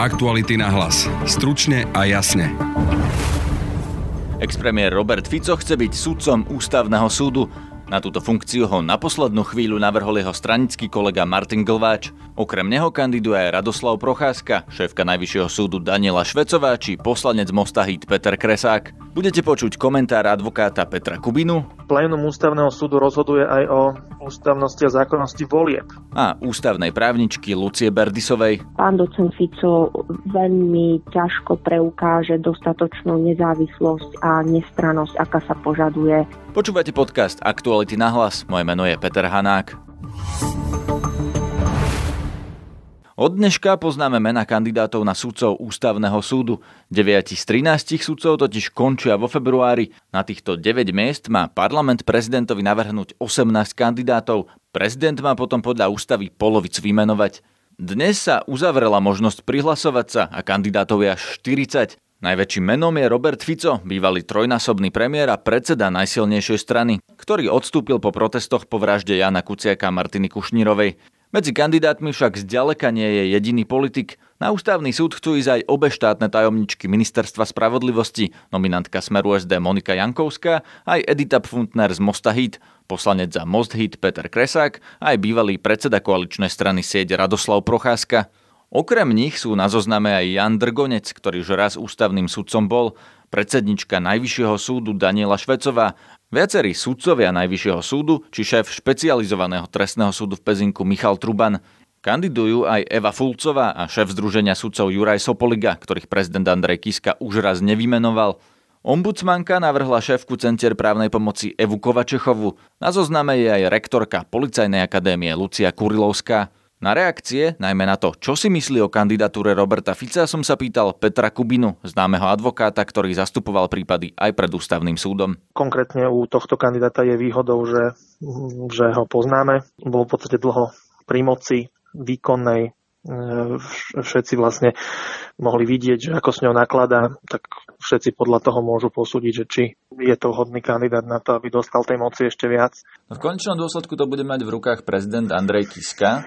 Aktuality na hlas. Stručne a jasne. Expremiér Robert Fico chce byť sudcom ústavného súdu. Na túto funkciu ho na poslednú chvíľu navrhol jeho stranický kolega Martin Glváč. Okrem neho kandiduje aj Radoslav Procházka, šéfka Najvyššieho súdu Daniela Švecová či poslanec Mosta Peter Kresák. Budete počuť komentár advokáta Petra Kubinu. Plénum ústavného súdu rozhoduje aj o ústavnosti a zákonnosti volieb. A ústavnej právničky Lucie Berdisovej. Pán docent Fico veľmi ťažko preukáže dostatočnú nezávislosť a nestranosť, aká sa požaduje. Počúvate podcast Aktuality na hlas. Moje meno je Peter Hanák. Od dneška poznáme mena kandidátov na sudcov ústavného súdu. 9 z 13 sudcov totiž končia vo februári. Na týchto 9 miest má parlament prezidentovi navrhnúť 18 kandidátov. Prezident má potom podľa ústavy polovic vymenovať. Dnes sa uzavrela možnosť prihlasovať sa a kandidátov je až 40. Najväčším menom je Robert Fico, bývalý trojnásobný premiér a predseda najsilnejšej strany, ktorý odstúpil po protestoch po vražde Jana Kuciaka a Martiny Kušnírovej. Medzi kandidátmi však zďaleka nie je jediný politik. Na ústavný súd chcú ísť aj obe štátne tajomničky Ministerstva spravodlivosti, nominantka Smeru SD Monika Jankovská, aj Edita Pfuntner z Mosta Hit, poslanec za Most Hit Peter Kresák, aj bývalý predseda koaličnej strany sieť Radoslav Procházka. Okrem nich sú na zozname aj Jan Drgonec, ktorý už raz ústavným sudcom bol, predsednička Najvyššieho súdu Daniela Švecová Viacerí sudcovia Najvyššieho súdu či šéf špecializovaného trestného súdu v Pezinku Michal Truban kandidujú aj Eva Fulcová a šéf Združenia sudcov Juraj Sopoliga, ktorých prezident Andrej Kiska už raz nevymenoval. Ombudsmanka navrhla šéfku Centier právnej pomoci Evu Kovačechovu. Na zozname je aj rektorka Policajnej akadémie Lucia Kurilovská. Na reakcie, najmä na to, čo si myslí o kandidatúre Roberta Fica, som sa pýtal Petra Kubinu, známeho advokáta, ktorý zastupoval prípady aj pred ústavným súdom. Konkrétne u tohto kandidáta je výhodou, že, že ho poznáme. Bol v podstate dlho pri moci výkonnej, e, všetci vlastne mohli vidieť, že ako s ňou nakladá, tak všetci podľa toho môžu posúdiť, že či je to hodný kandidát na to, aby dostal tej moci ešte viac. No v konečnom dôsledku to bude mať v rukách prezident Andrej Kiska.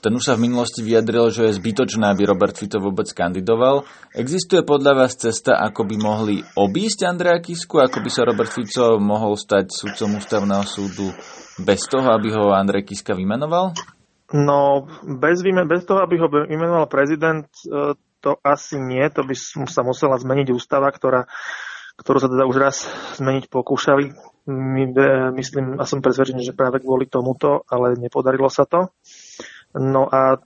Ten už sa v minulosti vyjadril, že je zbytočné, aby Robert Fico vôbec kandidoval. Existuje podľa vás cesta, ako by mohli obísť Andreja Kisku, ako by sa Robert Fico mohol stať sudcom ústavného súdu bez toho, aby ho Andrej Kiska vymenoval? No, bez, bez toho, aby ho vymenoval prezident, e, to asi nie. To by sa musela zmeniť ústava, ktorá, ktorú sa teda už raz zmeniť pokúšali. My, e, myslím a som presvedčený, že práve kvôli tomuto, ale nepodarilo sa to. No a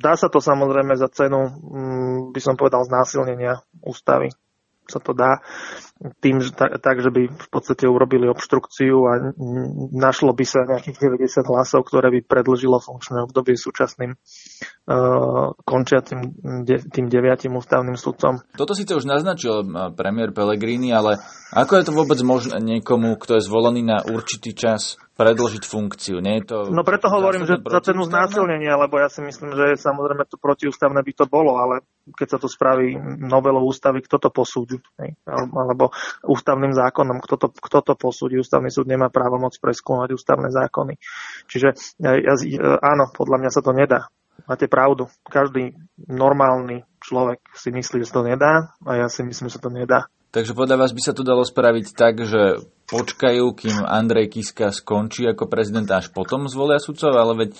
dá sa to samozrejme za cenu, mm, by som povedal, znásilnenia ústavy sa to dá tým, že, tak, tak, že by v podstate urobili obštrukciu a našlo by sa nejakých 90 hlasov, ktoré by predlžilo funkčné obdobie súčasným uh, končiacim de, tým deviatim ústavným sudcom. Toto síce už naznačil premiér Pellegrini, ale ako je to vôbec možné niekomu, kto je zvolený na určitý čas, predložiť funkciu. Nie je to no preto hovorím, že za cenu znásilnenia, lebo ja si myslím, že samozrejme to protiústavné by to bolo, ale keď sa to spraví novelou ústavy, kto to posúdi? Alebo ústavným zákonom, kto to, kto to posúdi? Ústavný súd nemá právo moc preskúmať ústavné zákony. Čiže ja, áno, podľa mňa sa to nedá. Máte pravdu. Každý normálny človek si myslí, že to nedá a ja si myslím, že sa to nedá. Takže podľa vás by sa to dalo spraviť tak, že počkajú, kým Andrej Kiska skončí ako prezident až potom zvolia sudcov, ale veď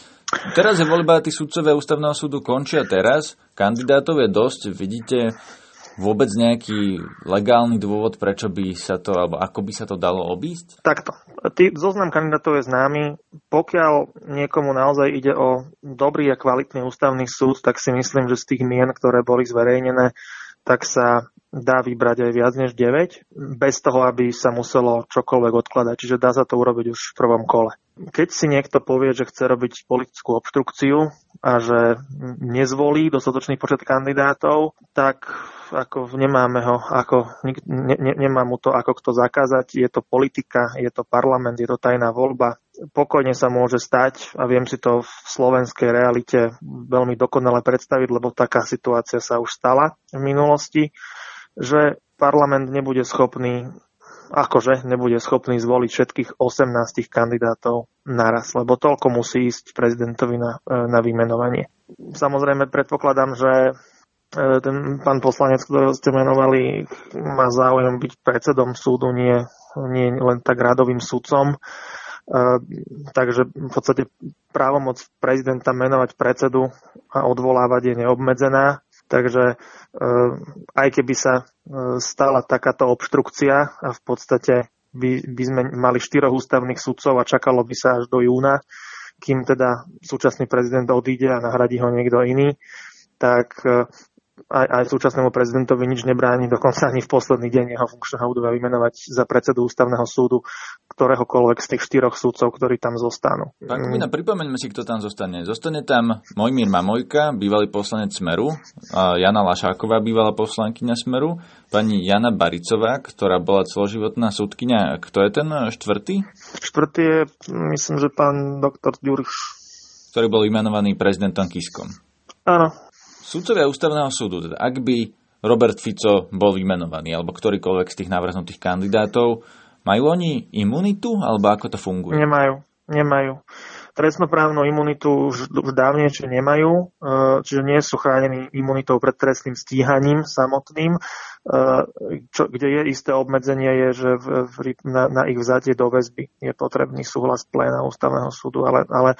teraz je voľba, tí sudcovia ústavného súdu končia teraz, kandidátov je dosť, vidíte vôbec nejaký legálny dôvod, prečo by sa to, alebo ako by sa to dalo obísť? Takto. Tý, zoznam kandidátov je známy. Pokiaľ niekomu naozaj ide o dobrý a kvalitný ústavný súd, tak si myslím, že z tých mien, ktoré boli zverejnené, tak sa dá vybrať aj viac než 9, bez toho, aby sa muselo čokoľvek odkladať. Čiže dá sa to urobiť už v prvom kole. Keď si niekto povie, že chce robiť politickú obštrukciu a že nezvolí dostatočný počet kandidátov, tak ako nemáme ho, ako, ne, ne, nemá mu to ako kto zakázať. Je to politika, je to parlament, je to tajná voľba. Pokojne sa môže stať a viem si to v slovenskej realite veľmi dokonale predstaviť, lebo taká situácia sa už stala v minulosti, že parlament nebude schopný akože nebude schopný zvoliť všetkých 18 kandidátov naraz, lebo toľko musí ísť prezidentovi na, na vymenovanie. Samozrejme predpokladám, že ten pán poslanec, ktorého ste menovali, má záujem byť predsedom súdu, nie, nie len tak radovým sudcom. Takže v podstate právomoc prezidenta menovať predsedu a odvolávať je neobmedzená. Takže aj keby sa stala takáto obštrukcia a v podstate by, by sme mali štyroch ústavných sudcov a čakalo by sa až do júna, kým teda súčasný prezident odíde a nahradí ho niekto iný, tak aj, aj súčasnému prezidentovi nič nebráni, dokonca ani v posledný deň jeho funkčného obdobia vymenovať za predsedu ústavného súdu ktoréhokoľvek z tých štyroch súdcov, ktorí tam zostanú. Pán Kubina, pripomeňme si, kto tam zostane. Zostane tam Mojmír Mamojka, bývalý poslanec Smeru, Jana Lašáková, bývalá poslankyňa Smeru, pani Jana Baricová, ktorá bola celoživotná súdkynia. Kto je ten štvrtý? Štvrtý je, myslím, že pán doktor Ďuriš. Ktorý bol vymenovaný prezidentom Kiskom. Áno, Sudcovia ústavného súdu, teda ak by Robert Fico bol vymenovaný, alebo ktorýkoľvek z tých navrhnutých kandidátov, majú oni imunitu, alebo ako to funguje? Nemajú, nemajú. Trestnoprávnu imunitu už, už dávnejšie nemajú, e, čiže nie sú chránení imunitou pred trestným stíhaním samotným. Čo, kde je isté obmedzenie, je, že v, v, na, na ich vzatie do väzby je potrebný súhlas pléna ústavného súdu, ale, ale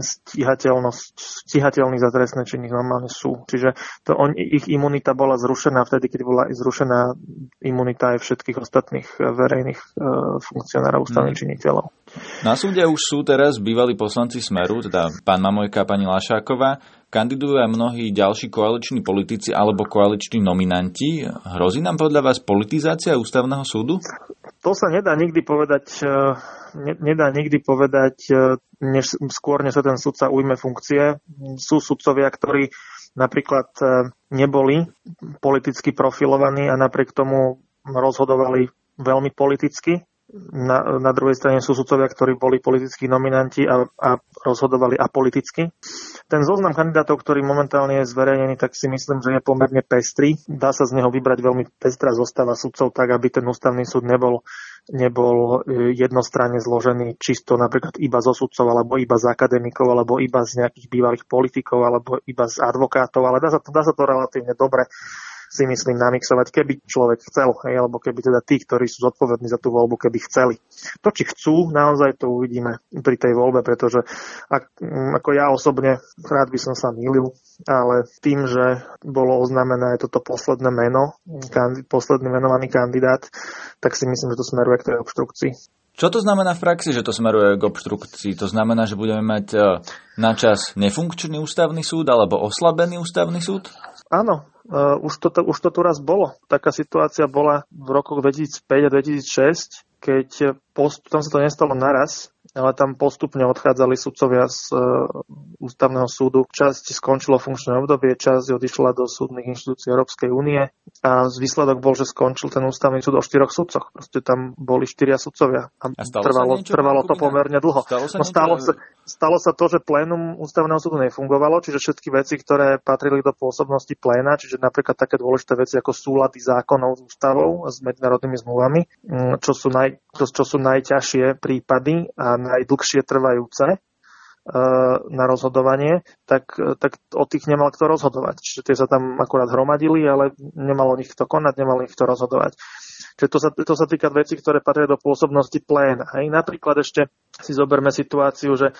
stíhateľnosť, stíhateľný za trestné činy normálne sú. Čiže to on, ich imunita bola zrušená vtedy, keď bola zrušená imunita aj všetkých ostatných verejných uh, funkcionárov ústavných hmm. činiteľov. Na súde už sú teraz bývalí poslanci Smeru, teda pán Mamojka a pani Lašáková. Kandidujú aj mnohí ďalší koaliční politici alebo koaliční nominanti. Hrozí nám podľa vás politizácia ústavného súdu? To sa nedá nikdy povedať, e, ne, nedá nikdy povedať, e, než, skôr než sa ten sudca ujme funkcie. Sú sudcovia, ktorí napríklad e, neboli politicky profilovaní a napriek tomu rozhodovali veľmi politicky na, na druhej strane sú sudcovia, ktorí boli politickí nominanti a, a rozhodovali apoliticky. Ten zoznam kandidátov, ktorý momentálne je zverejnený, tak si myslím, že je pomerne pestrý. Dá sa z neho vybrať veľmi pestrá zostava sudcov, tak aby ten ústavný súd nebol, nebol e, jednostranne zložený čisto napríklad iba zo sudcov, alebo iba z akademikov, alebo iba z nejakých bývalých politikov, alebo iba z advokátov, ale dá sa to, dá sa to relatívne dobre si myslím namixovať, keby človek chcel, hej, alebo keby teda tí, ktorí sú zodpovední za tú voľbu, keby chceli. To, či chcú, naozaj to uvidíme pri tej voľbe, pretože ak, mm, ako ja osobne rád by som sa mýlil, ale tým, že bolo oznamené toto posledné meno, kandid, posledný menovaný kandidát, tak si myslím, že to smeruje k tej obštrukcii. Čo to znamená v praxi, že to smeruje k obštrukcii? To znamená, že budeme mať e, na čas nefunkčný ústavný súd alebo oslabený ústavný súd? Áno, Uh, už, to, už to tu raz bolo. Taká situácia bola v rokoch 2005 a 2006, keď post, tam sa to nestalo naraz, ale tam postupne odchádzali sudcovia z uh, ústavného súdu. Časť skončilo funkčné obdobie, časť odišla do súdnych inštitúcií Európskej únie a výsledok bol, že skončil ten ústavný súd o štyroch sudcoch. Proste tam boli štyria sudcovia a, a trvalo, trvalo to pomerne dlho. Stalo sa, no, stalo, sa, stalo sa to, že plénum ústavného súdu nefungovalo, čiže všetky veci, ktoré patrili do pôsobnosti pléna, čiže napríklad také dôležité veci ako súlady zákonov s ústavou s medzinárodnými zmluvami, mm, čo sú, naj, čo sú najťažšie prípady a najdlhšie trvajúce e, na rozhodovanie, tak, tak o tých nemal kto rozhodovať. Čiže tie sa tam akurát hromadili, ale nemalo nich kto konať, nemalo nich kto rozhodovať. Čiže to sa, to sa týka vecí, ktoré patria do pôsobnosti pléna. Hej. Napríklad ešte si zoberme situáciu, že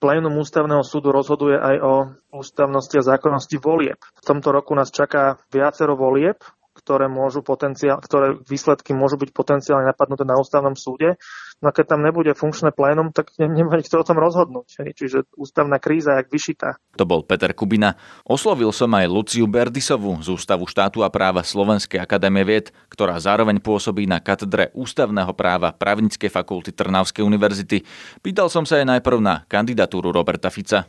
plénum ústavného súdu rozhoduje aj o ústavnosti a zákonnosti volieb. V tomto roku nás čaká viacero volieb, ktoré, môžu potenciál, ktoré výsledky môžu byť potenciálne napadnuté na ústavnom súde. No a keď tam nebude funkčné plénum, tak nemá nikto o tom rozhodnúť. Čiže ústavná kríza jak vyšitá. To bol Peter Kubina. Oslovil som aj Luciu Berdisovú z Ústavu štátu a práva Slovenskej akadémie vied, ktorá zároveň pôsobí na katedre ústavného práva Právnickej fakulty Trnavskej univerzity. Pýtal som sa aj najprv na kandidatúru Roberta Fica.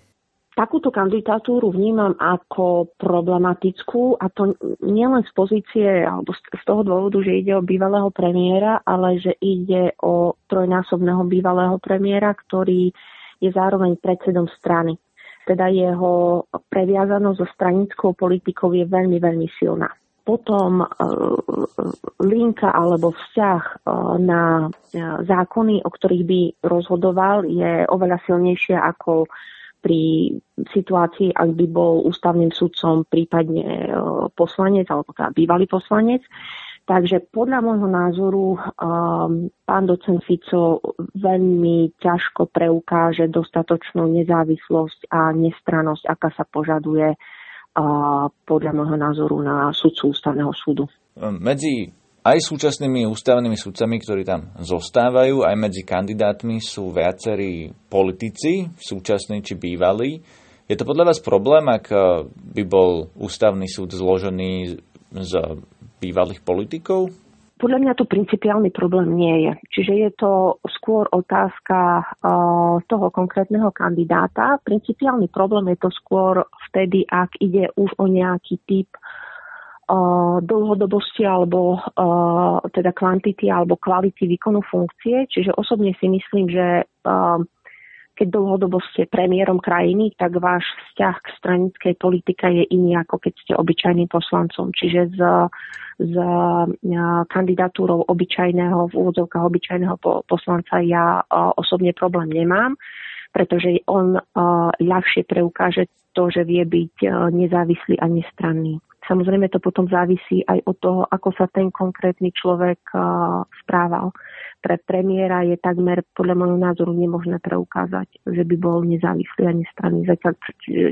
Takúto kandidatúru vnímam ako problematickú a to nielen z pozície alebo z toho dôvodu, že ide o bývalého premiéra, ale že ide o trojnásobného bývalého premiéra, ktorý je zároveň predsedom strany. Teda jeho previazanosť so stranickou politikou je veľmi, veľmi silná. Potom e, linka alebo vzťah e, na e, zákony, o ktorých by rozhodoval, je oveľa silnejšia ako pri situácii, ak by bol ústavným sudcom prípadne e, poslanec alebo teda bývalý poslanec. Takže podľa môjho názoru um, pán docent Fico veľmi ťažko preukáže dostatočnú nezávislosť a nestrannosť, aká sa požaduje uh, podľa môjho názoru na sudcu ústavného súdu. Medzi aj súčasnými ústavnými sudcami, ktorí tam zostávajú, aj medzi kandidátmi sú viacerí politici, súčasní či bývalí. Je to podľa vás problém, ak eh, by bol ústavný súd zložený z bývalých politikov? Podľa mňa to principiálny problém nie je. Čiže je to skôr otázka uh, toho konkrétneho kandidáta. Principiálny problém je to skôr vtedy, ak ide už o nejaký typ dlhodobosti alebo teda kvantity alebo kvality výkonu funkcie. Čiže osobne si myslím, že keď dlhodobo ste premiérom krajiny, tak váš vzťah k stranickej politike je iný, ako keď ste obyčajným poslancom. Čiže s, s kandidatúrou obyčajného, v úvodzovkách obyčajného poslanca ja osobne problém nemám, pretože on ľahšie preukáže to, že vie byť nezávislý a nestranný. Samozrejme to potom závisí aj od toho, ako sa ten konkrétny človek správal. Pre premiéra je takmer podľa môjho názoru nemožné preukázať, že by bol nezávislý a nestranný, zatiaľ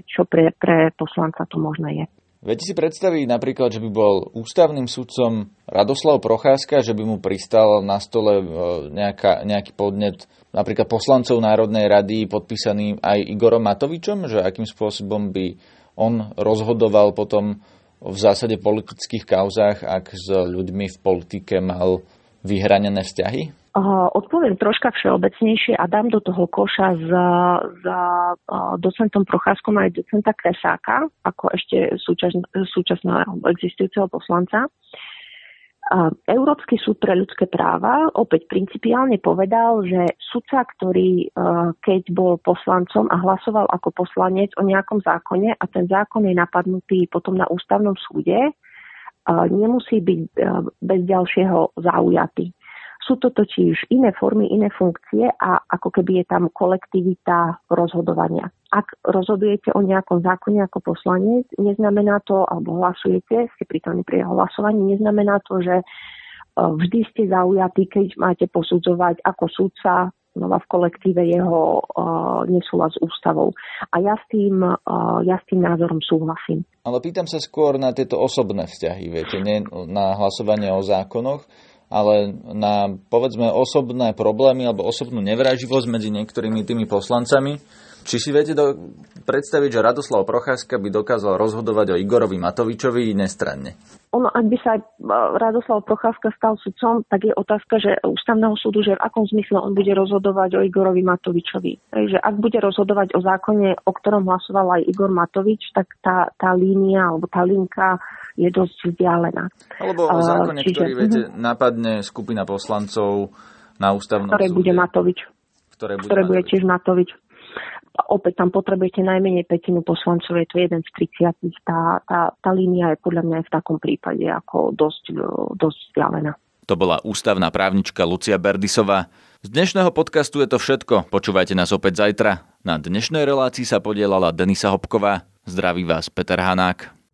čo pre, pre poslanca to možné je. Viete si predstaviť napríklad, že by bol ústavným sudcom Radoslav Procházka, že by mu pristal na stole e, nejaká, nejaký podnet napríklad poslancov Národnej rady podpísaný aj Igorom Matovičom, že akým spôsobom by on rozhodoval potom v zásade politických kauzách, ak s ľuďmi v politike mal vyhranené vzťahy? Odpoviem troška všeobecnejšie a dám do toho koša za docentom Procházkom aj docenta Kresáka, ako ešte súčasného existujúceho poslanca. Európsky súd pre ľudské práva opäť principiálne povedal, že sudca, ktorý e, keď bol poslancom a hlasoval ako poslanec o nejakom zákone a ten zákon je napadnutý potom na ústavnom súde, e, nemusí byť e, bez ďalšieho zaujatý. Sú to totiž iné formy, iné funkcie a ako keby je tam kolektivita rozhodovania. Ak rozhodujete o nejakom zákone ako poslanec, neznamená to, alebo hlasujete, ste prítomní pri hlasovaní, neznamená to, že e, vždy ste zaujatí, keď máte posudzovať ako súdca znova v kolektíve jeho uh, nesúhlas s ústavou. A ja s, tým, uh, ja s tým názorom súhlasím. Ale pýtam sa skôr na tieto osobné vzťahy, viete, nie na hlasovanie o zákonoch ale na povedzme osobné problémy alebo osobnú nevraživosť medzi niektorými tými poslancami. Či si viete do, predstaviť, že Radoslav Procházka by dokázal rozhodovať o Igorovi Matovičovi nestranne? Ono, ak by sa e, Radoslav Procházka stal sudcom, tak je otázka, že ústavného súdu, že v akom zmysle on bude rozhodovať o Igorovi Matovičovi. Takže ak bude rozhodovať o zákone, o ktorom hlasoval aj Igor Matovič, tak tá, tá línia alebo tá linka je dosť vzdialená. Alebo o zákone, Čiže, ktorý, viete, uh-huh. napadne skupina poslancov na ústavnom ktoré súde. Bude Matovič. Ktoré bude, ktoré bude tiež Matovič. Opäť tam potrebujete najmenej petinu poslancov, je to jeden z 30. Tá, tá, tá línia je podľa mňa aj v takom prípade ako dosť, dosť vzdialená. To bola ústavná právnička Lucia Berdisová. Z dnešného podcastu je to všetko. Počúvajte nás opäť zajtra. Na dnešnej relácii sa podielala Denisa Hopková. Zdraví vás Peter Hanák.